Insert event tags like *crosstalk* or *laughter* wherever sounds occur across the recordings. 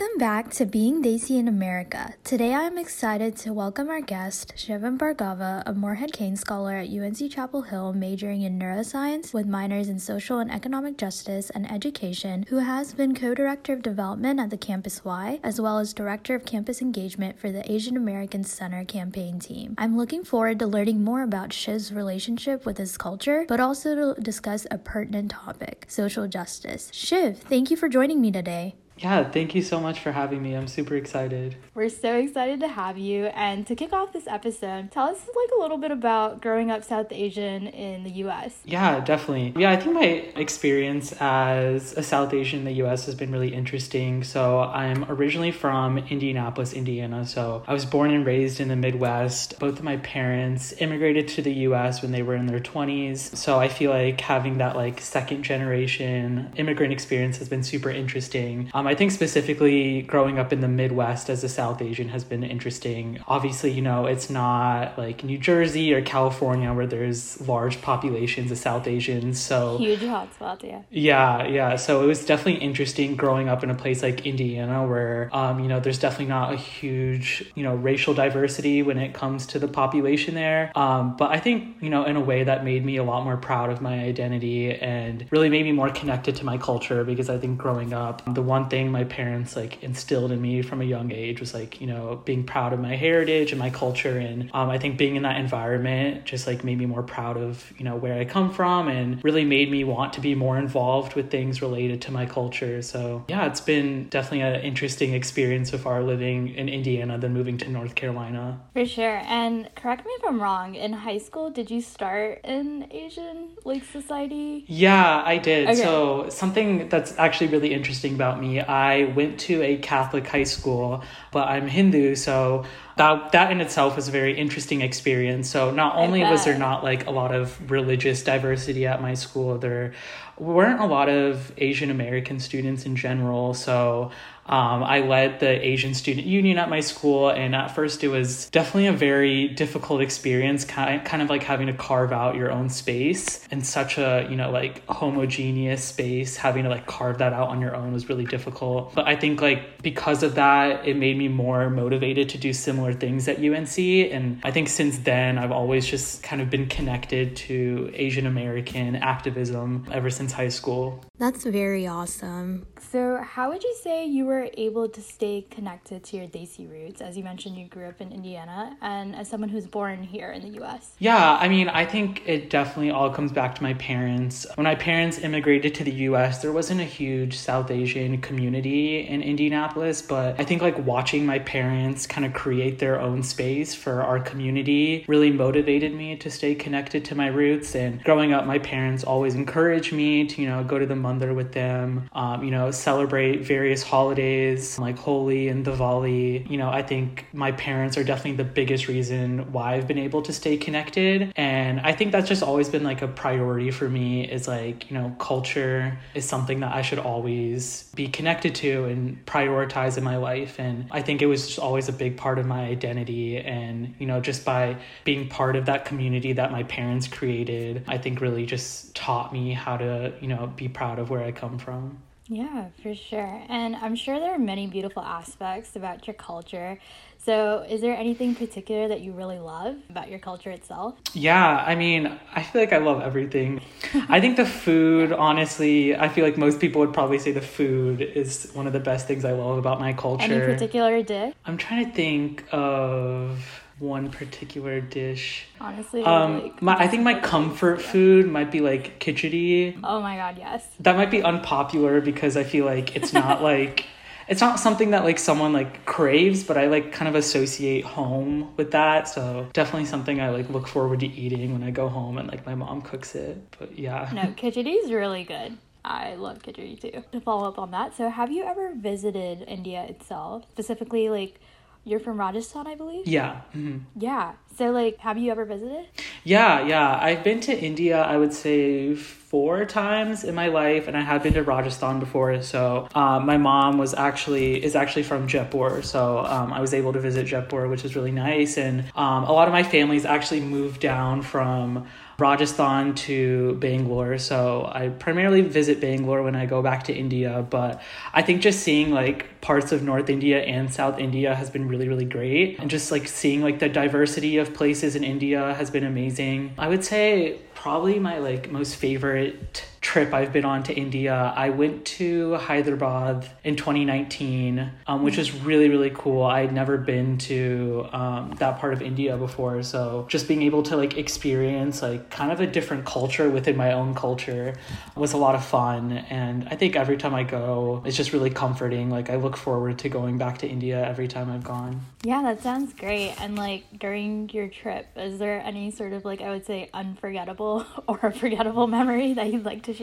Welcome back to Being Desi in America. Today I am excited to welcome our guest, Shivam Bhargava, a Morehead-Cain Scholar at UNC Chapel Hill, majoring in neuroscience with minors in social and economic justice and education, who has been co director of development at the Campus Y, as well as director of campus engagement for the Asian American Center campaign team. I'm looking forward to learning more about Shiv's relationship with his culture, but also to discuss a pertinent topic social justice. Shiv, thank you for joining me today. Yeah, thank you so much for having me. I'm super excited. We're so excited to have you. And to kick off this episode, tell us like a little bit about growing up South Asian in the US. Yeah, definitely. Yeah, I think my experience as a South Asian in the US has been really interesting. So, I'm originally from Indianapolis, Indiana. So, I was born and raised in the Midwest. Both of my parents immigrated to the US when they were in their 20s. So, I feel like having that like second generation immigrant experience has been super interesting. Um, I think specifically growing up in the Midwest as a South Asian has been interesting. Obviously, you know, it's not like New Jersey or California where there's large populations of South Asians. So huge hotspots, yeah. Yeah, yeah. So it was definitely interesting growing up in a place like Indiana where um, you know, there's definitely not a huge, you know, racial diversity when it comes to the population there. Um, but I think, you know, in a way that made me a lot more proud of my identity and really made me more connected to my culture because I think growing up, the one thing thing my parents like instilled in me from a young age was like you know being proud of my heritage and my culture. And um, i think being in that environment just like made me more proud of you know where i come from and really made me want to be more involved with things related to my culture. So yeah it's been definitely an interesting experience so far living in indiana than moving to north carolina. For sure. And correct me if i'm wrong in high school did you start in asian like society? Yeah i did. Okay. so something that's actually really interesting about me I went to a Catholic high school, but I'm Hindu, so that that in itself was a very interesting experience. So not only was there not like a lot of religious diversity at my school, there weren't a lot of Asian American students in general. So um, I led the Asian Student Union at my school, and at first it was definitely a very difficult experience, kind kind of like having to carve out your own space in such a you know like homogeneous space. Having to like carve that out on your own was really difficult. But I think like because of that, it made me more motivated to do similar things at UNC, and I think since then I've always just kind of been connected to Asian American activism ever since high school. That's very awesome. So, how would you say you were able to stay connected to your Desi roots? As you mentioned, you grew up in Indiana, and as someone who's born here in the US. Yeah, I mean, I think it definitely all comes back to my parents. When my parents immigrated to the US, there wasn't a huge South Asian community in Indianapolis, but I think like watching my parents kind of create their own space for our community really motivated me to stay connected to my roots. And growing up, my parents always encouraged me to, you know, go to the Mandir with them, um, you know, celebrate various holidays like Holi and Diwali. You know, I think my parents are definitely the biggest reason why I've been able to stay connected. And I think that's just always been like a priority for me is like, you know, culture is something that I should always be connected to and prioritize in my life. And I think it was just always a big part of my identity. And, you know, just by being part of that community that my parents created, I think really just taught me how to, you know, be proud of where I come from. Yeah, for sure. And I'm sure there are many beautiful aspects about your culture. So, is there anything particular that you really love about your culture itself? Yeah, I mean, I feel like I love everything. I think the food, *laughs* honestly, I feel like most people would probably say the food is one of the best things I love about my culture. Any particular dish? I'm trying to think of one particular dish. Honestly, um, like, my I think my comfort food might be like khichdi. Oh my god, yes. That might be unpopular because I feel like it's not *laughs* like it's not something that like someone like craves, but I like kind of associate home with that. So definitely something I like look forward to eating when I go home and like my mom cooks it. But yeah. No, khichdi is really good. I love khichdi too. To follow up on that, so have you ever visited India itself? Specifically like you're from Rajasthan, I believe? Yeah. Mm-hmm. Yeah. So, like, have you ever visited? Yeah, yeah. I've been to India, I would say, four times in my life, and I have been to Rajasthan before. So, um, my mom was actually is actually from Jaipur, so um, I was able to visit Jaipur, which was really nice. And um, a lot of my family's actually moved down from Rajasthan to Bangalore. So I primarily visit Bangalore when I go back to India, but I think just seeing like parts of North India and South India has been really, really great. And just like seeing like the diversity of places in India has been amazing. I would say probably my like most favorite trip I've been on to India. I went to Hyderabad in 2019, um, which was really, really cool. I had never been to um, that part of India before. So just being able to like experience like kind of a different culture within my own culture was a lot of fun. And I think every time I go, it's just really comforting. Like I look forward to going back to India every time I've gone. Yeah, that sounds great. And like during your trip, is there any sort of like, I would say, unforgettable *laughs* or forgettable memory that you'd like to share?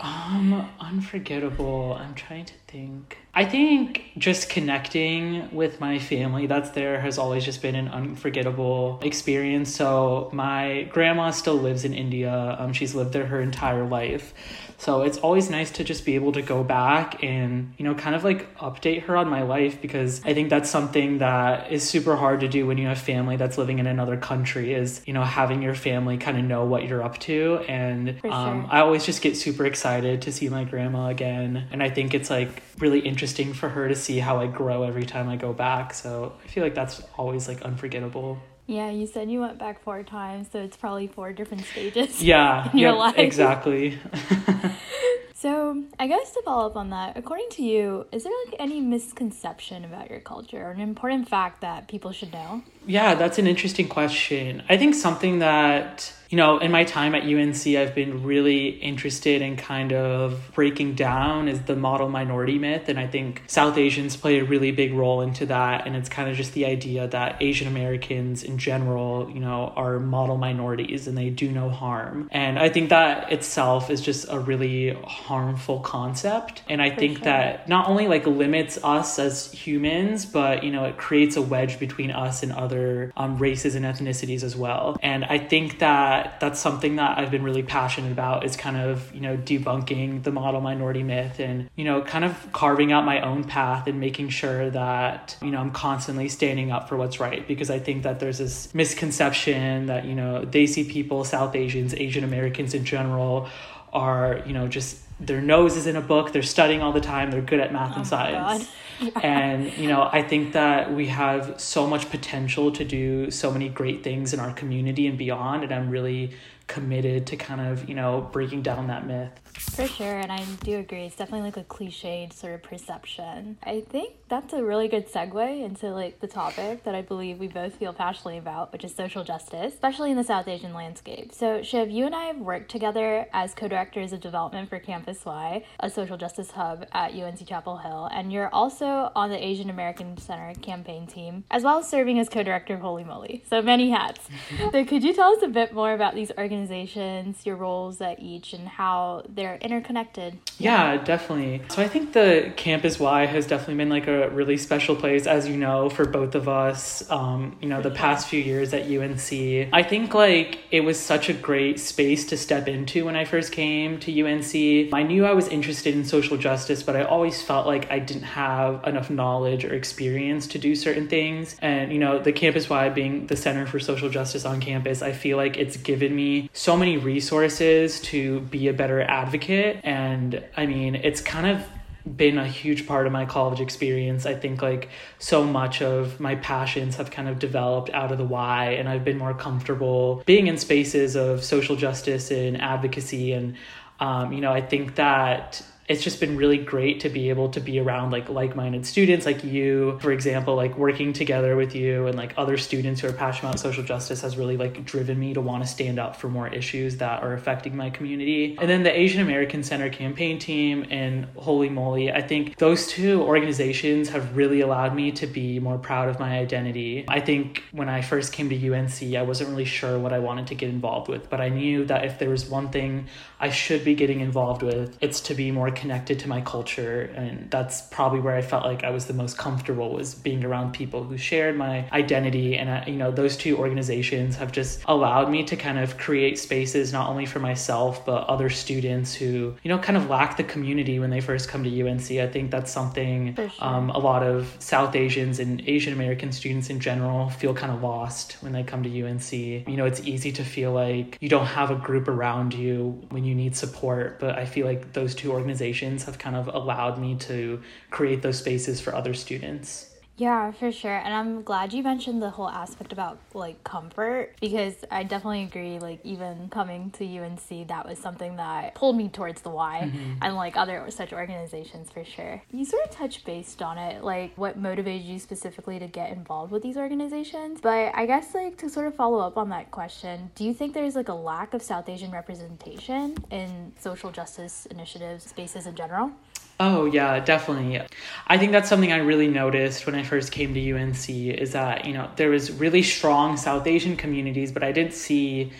Um, unforgettable. I'm trying to think. I think just connecting with my family that's there has always just been an unforgettable experience. So my grandma still lives in India. Um, she's lived there her entire life. So it's always nice to just be able to go back and, you know, kind of like update her on my life because I think that's something that is super hard to do when you have family that's living in another country is, you know, having your family kind of know what you're up to. And um, I always just get super excited to see my grandma again. And I think it's like really interesting for her to see how I grow every time I go back. So I feel like that's always like unforgettable. Yeah, you said you went back four times, so it's probably four different stages. Yeah, *laughs* in your yep, life. exactly. *laughs* *laughs* so, I guess to follow up on that, according to you, is there like any misconception about your culture or an important fact that people should know? Yeah, that's an interesting question. I think something that you know, in my time at UNC, I've been really interested in kind of breaking down is the model minority myth. And I think South Asians play a really big role into that. And it's kind of just the idea that Asian Americans in general, you know, are model minorities and they do no harm. And I think that itself is just a really harmful concept. And I For think sure. that not only like limits us as humans, but, you know, it creates a wedge between us and other um, races and ethnicities as well. And I think that that's something that I've been really passionate about is kind of, you know, debunking the model minority myth and, you know, kind of carving out my own path and making sure that, you know, I'm constantly standing up for what's right because I think that there's this misconception that, you know, Desi people, South Asians, Asian Americans in general are, you know, just their nose is in a book, they're studying all the time, they're good at math oh and science. Yeah. *laughs* And, you know, I think that we have so much potential to do so many great things in our community and beyond. And I'm really committed to kind of, you know, breaking down that myth. For sure, and I do agree. It's definitely like a cliched sort of perception. I think that's a really good segue into like the topic that I believe we both feel passionately about, which is social justice, especially in the South Asian landscape. So, Shiv, you and I have worked together as co-directors of development for Campus Y, a social justice hub at UNC Chapel Hill, and you're also on the Asian American Center campaign team, as well as serving as co-director of Holy Moly. So many hats. *laughs* so, could you tell us a bit more about these organizations, your roles at each, and how they're they're interconnected. Yeah, definitely. So I think the Campus Y has definitely been like a really special place, as you know, for both of us. Um, you know, the past few years at UNC. I think like it was such a great space to step into when I first came to UNC. I knew I was interested in social justice, but I always felt like I didn't have enough knowledge or experience to do certain things. And, you know, the campus wide being the Center for Social Justice on campus, I feel like it's given me so many resources to be a better advocate advocate. And I mean, it's kind of been a huge part of my college experience. I think like so much of my passions have kind of developed out of the Y, and I've been more comfortable being in spaces of social justice and advocacy. And, um, you know, I think that it's just been really great to be able to be around like like-minded students like you. For example like working together with you and like other students who are passionate about social justice has really like driven me to want to stand up for more issues that are affecting my community. And then the asian american center campaign team and holy moly i think those two organizations have really allowed me to be more proud of my identity. I think when i first came to unc i wasn't really sure what i wanted to get involved with but i knew that if there was one thing i should be getting involved with it's to be more connected to my culture and that's probably where i felt like i was the most comfortable was being around people who shared my identity. And I, you know those two organizations have just allowed me to kind of create spaces not only for myself but other students who you know kind of lack the community when they first come to unc i think that's something sure. um, a lot of south asians and asian american students in general feel kind of lost when they come to unc you know it's easy to feel like you don't have a group around you when you need support but i feel like those two organizations have kind of allowed me to create those spaces for other students yeah, for sure. And I'm glad you mentioned the whole aspect about like comfort because I definitely agree. Like, even coming to UNC, that was something that pulled me towards the Y mm-hmm. and like other such organizations for sure. You sort of touched based on it, like what motivated you specifically to get involved with these organizations. But I guess, like, to sort of follow up on that question, do you think there's like a lack of South Asian representation in social justice initiatives spaces in general? Oh yeah, definitely. I think that's something I really noticed when I first came to UNC is that, you know, there was really strong South Asian communities, but I didn't see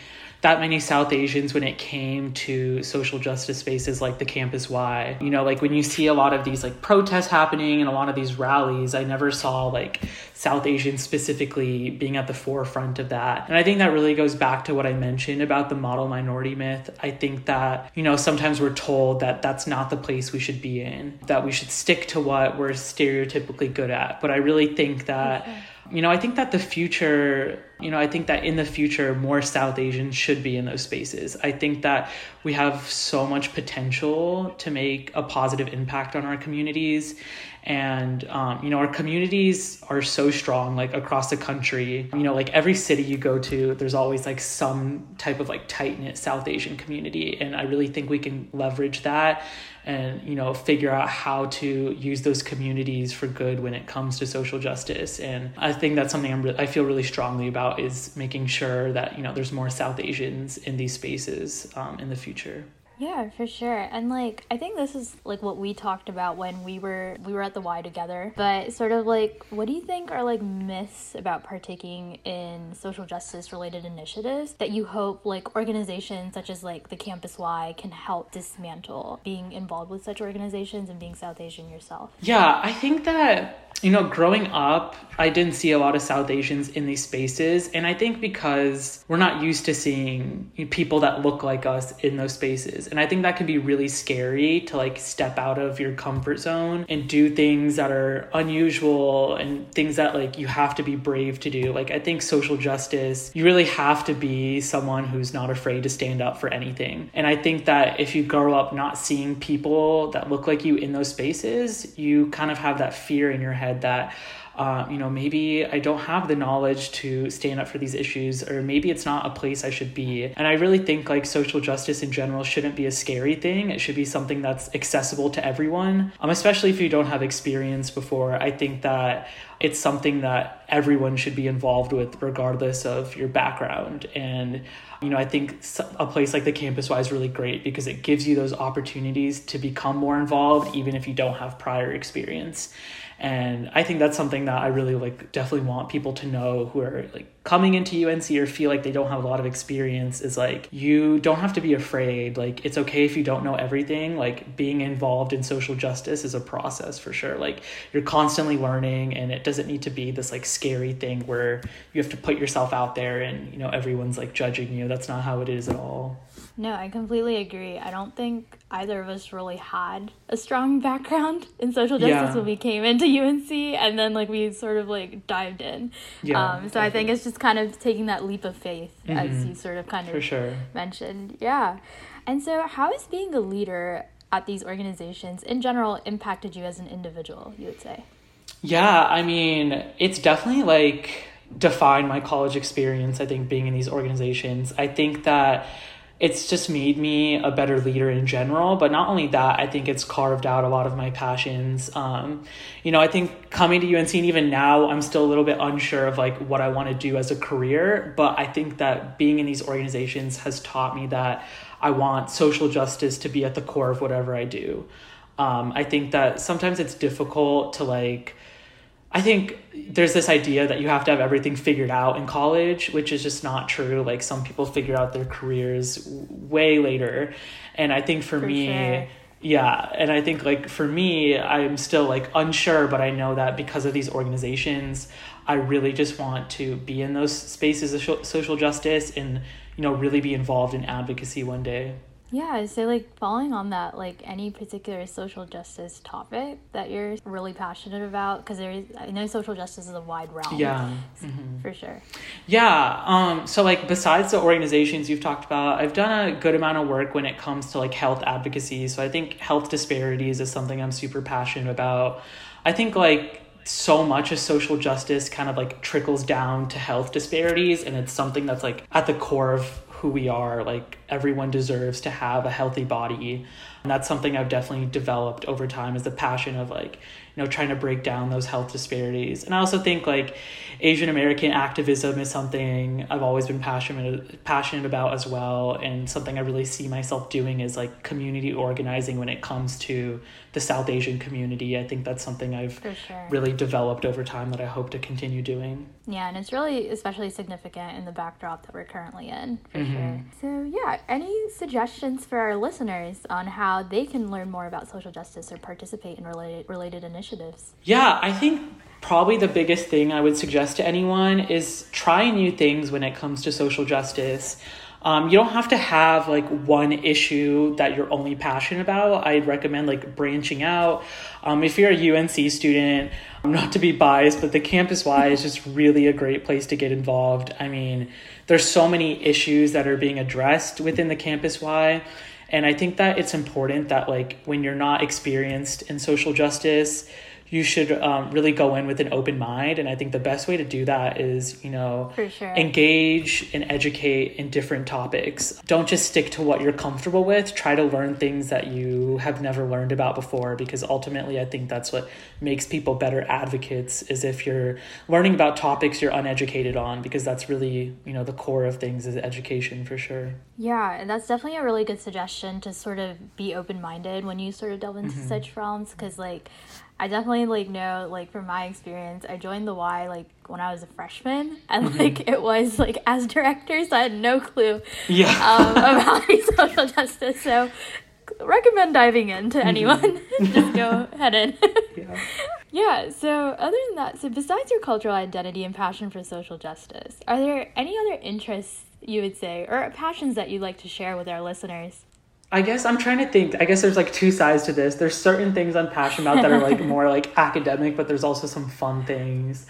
that many South Asians when it came to social justice spaces like the Campus Y. You know, like when you see a lot of these like protests happening and a lot of these rallies, I never saw like South Asians specifically being at the forefront of that. And I think that really goes back to what I mentioned about the model minority myth. I think that, you know, sometimes we're told that that's not the place we should be in, that we should stick to what we're stereotypically good at. But I really think that. Okay you know, I think that the future, you know, I think that in the future, more South Asians should be in those spaces. I think that we have so much potential to make a positive impact on our communities. And, um, you know, our communities are so strong, like across the country. You know, like every city you go to, there's always like some type of like tight knit South Asian community. And I really think we can leverage that and you know figure out how to use those communities for good when it comes to social justice and i think that's something i'm re- i feel really strongly about is making sure that you know there's more south asians in these spaces um, in the future yeah, for sure. And like I think this is like what we talked about when we were we were at the Y together. But sort of like what do you think are like myths about partaking in social justice related initiatives that you hope like organizations such as like the Campus Y can help dismantle being involved with such organizations and being South Asian yourself? Yeah, I think that you know, growing up, I didn't see a lot of South Asians in these spaces. And I think because we're not used to seeing people that look like us in those spaces. And I think that can be really scary to like step out of your comfort zone and do things that are unusual and things that like you have to be brave to do. Like, I think social justice, you really have to be someone who's not afraid to stand up for anything. And I think that if you grow up not seeing people that look like you in those spaces, you kind of have that fear in your head head that uh, you know, maybe I don't have the knowledge to stand up for these issues, or maybe it's not a place I should be. And I really think like social justice in general shouldn't be a scary thing. It should be something that's accessible to everyone, um, especially if you don't have experience before. I think that it's something that everyone should be involved with, regardless of your background. And you know, I think a place like the Campus Y is really great because it gives you those opportunities to become more involved, even if you don't have prior experience and i think that's something that i really like definitely want people to know who are like coming into unc or feel like they don't have a lot of experience is like you don't have to be afraid. Like it's okay if you don't know everything. Like being involved in social justice is a process for sure. Like you're constantly learning and it doesn't need to be this like scary thing where you have to put yourself out there and you know everyone's like judging you. That's not how it is at all no, I completely agree. I don't think either of us really had a strong *laughs* background in social justice yeah. when we came into UNC and then like we sort of like dived in. Yeah, um, so definitely. I think it's just kind of taking that leap of faith mm-hmm. as you sort of kind of sure. mentioned. Yeah. And so how is being a leader at these organizations in general impacted you as an individual, you would say? Yeah, I mean, it's definitely like defined my college experience, I think, being in these organizations. I think that it's just made me a better leader in general. But not only that, I think it's carved out a lot of my passions. Um, you know, I think coming to UNC and even now, I'm still a little bit unsure of like what I want to do as a career. But I think that being in these organizations has taught me that I want social justice to be at the core of whatever I do. Um, I think that sometimes it's difficult to like I think there's this idea that you have to have everything figured out in college, which is just not true. Like some people figure out their careers way later. And I think for, for me, sure. yeah and i think like for me i'm still like unsure but i know that because of these organizations i really just want to be in those spaces of social justice and you know really be involved in advocacy one day yeah, so like following on that, like any particular social justice topic that you're really passionate about, because there is, I know social justice is a wide realm. Yeah, mm-hmm. for sure. Yeah. Um. So like, besides the organizations you've talked about, I've done a good amount of work when it comes to like health advocacy. So I think health disparities is something I'm super passionate about. I think like so much of social justice kind of like trickles down to health disparities and it's something that's like at the core of who we are. Like everyone deserves to have a healthy body. And that's something I've definitely developed over time is the passion of like, you know, trying to break down those health disparities. And I also think like Asian American activism is something I've always been passionate passionate about as well and something I really see myself doing is like community organizing when it comes to the South Asian community. I think that's something I've sure. really developed over time that I hope to continue doing. Yeah, and it's really especially significant in the backdrop that we're currently in, for mm-hmm. sure. So, yeah, any suggestions for our listeners on how they can learn more about social justice or participate in related related initiatives? Yeah, I think probably the biggest thing I would suggest to anyone is try new things when it comes to social justice. Um, you don't have to have like one issue that you're only passionate about. I'd recommend like branching out. Um, if you're a UNC student, not to be biased, but the Campus Y is just really a great place to get involved. I mean, there's so many issues that are being addressed within the Campus Y. And I think that it's important that like when you're not experienced in social justice, you should um, really go in with an open mind and i think the best way to do that is you know sure. engage and educate in different topics don't just stick to what you're comfortable with try to learn things that you have never learned about before because ultimately i think that's what makes people better advocates is if you're learning about topics you're uneducated on because that's really you know the core of things is education for sure yeah and that's definitely a really good suggestion to sort of be open-minded when you sort of delve into mm-hmm. such realms because like I definitely like know like from my experience, I joined the Y like when I was a freshman, *laughs* and mm-hmm. like it was like as directors, I had no clue yeah um, *laughs* about social justice. So recommend diving into mm-hmm. anyone. *laughs* Just go head in. yeah. Yeah, so other than that, so besides your cultural identity and passion for social justice, are there any other interests you would say or passions that you'd like to share with our listeners? I guess I'm trying to think. I guess there's like two sides to this. There's certain things I'm passionate about that are like *laughs* more like academic, but there's also some fun things.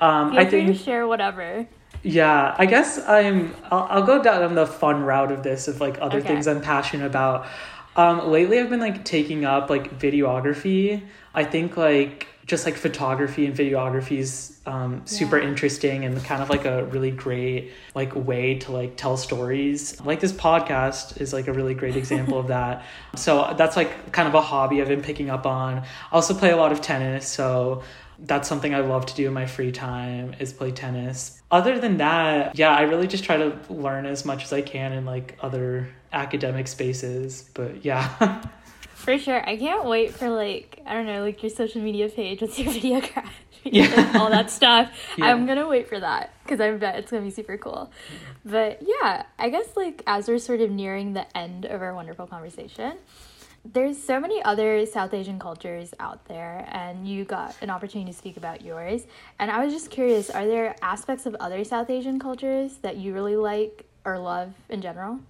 Um, Feel I think to share whatever. Yeah, I guess I'm. I'll, I'll go down the fun route of this of like other okay. things I'm passionate about. Um, lately, I've been like taking up like videography. I think like just like photography and videography is um, super yeah. interesting and kind of like a really great like way to like tell stories. Like this podcast is like a really great *laughs* example of that. So that's like kind of a hobby i've been picking up on. I also play a lot of tennis so that's something i love to do in my free time is play tennis. Other than that yeah i really just try to learn as much as i can in like other academic spaces but yeah *laughs* For sure. I can't wait for like I don't know, like your social media page with *laughs* your videography *laughs* yeah. all that stuff. Yeah. I'm gonna wait for that because I bet it's gonna be super cool. But yeah, I guess like as we're sort of nearing the end of our wonderful conversation, there's so many other South Asian cultures out there, and you got an opportunity to speak about yours. And I was just curious, are there aspects of other South Asian cultures that you really like or love in general?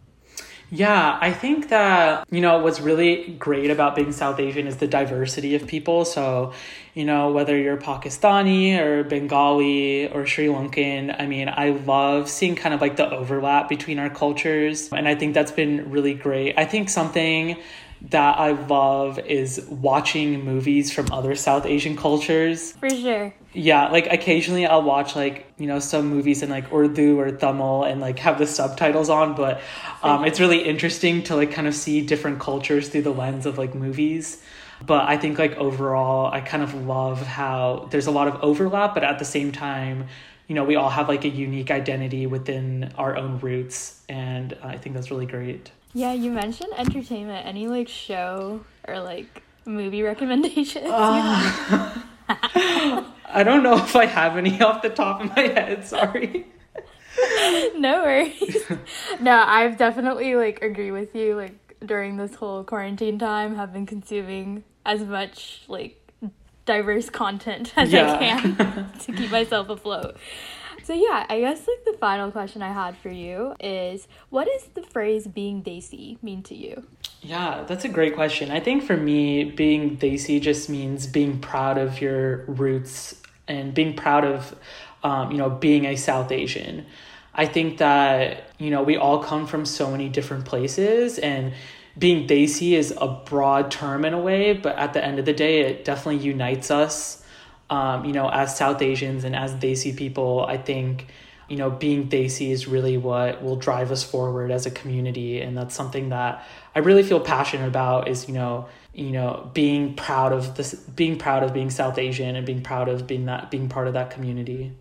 Yeah, I think that, you know, what's really great about being South Asian is the diversity of people. So, you know, whether you're Pakistani or Bengali or Sri Lankan, I mean, I love seeing kind of like the overlap between our cultures. And I think that's been really great. I think something that I love is watching movies from other South Asian cultures. For sure. Yeah, like occasionally I'll watch like, you know, some movies in like Urdu or Tamil and like have the subtitles on, but um, it's really interesting to like kind of see different cultures through the lens of like movies. But I think like overall, I kind of love how there's a lot of overlap, but at the same time, you know, we all have like a unique identity within our own roots. And I think that's really great. Yeah, you mentioned entertainment. Any like show or like movie *laughs* recommendations? Uh, *laughs* I don't know if I have any off the top of my head. Sorry. *laughs* no worries. No, I've definitely like agree with you. Like during this whole quarantine time have been consuming as much like diverse content *laughs* as yeah. I can *laughs* to keep myself afloat. So yeah, I guess like the final question I had for you is what does the phrase being Desi mean to you? Yeah, that's a great question. I think for me, being Desi just means being proud of your roots and being proud of, um, you know, being a South Asian. I think that, you know, we all come from so many different places and being Desi is a broad term in a way, but at the end of the day, it definitely unites us. Um, you know, as South Asians and as Desi people, I think, you know, being Desi is really what will drive us forward as a community. And that's something that I really feel passionate about is, you know, you know, being proud of this, being proud of being South Asian and being proud of being that, being part of that community.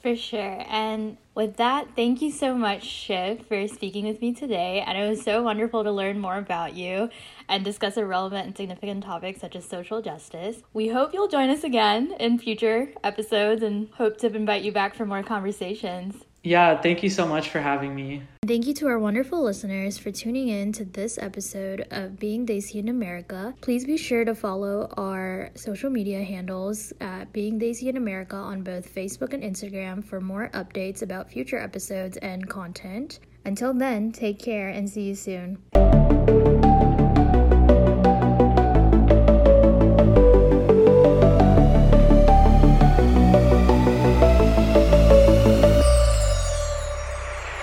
For sure. And with that, thank you so much, Shiv, for speaking with me today. And it was so wonderful to learn more about you and discuss a relevant and significant topic such as social justice. We hope you'll join us again in future episodes and hope to invite you back for more conversations. Yeah, thank you so much for having me. Thank you to our wonderful listeners for tuning in to this episode of Being Desi in America. Please be sure to follow our social media handles at Being Desi in America on both Facebook and Instagram for more updates about future episodes and content. Until then, take care and see you soon.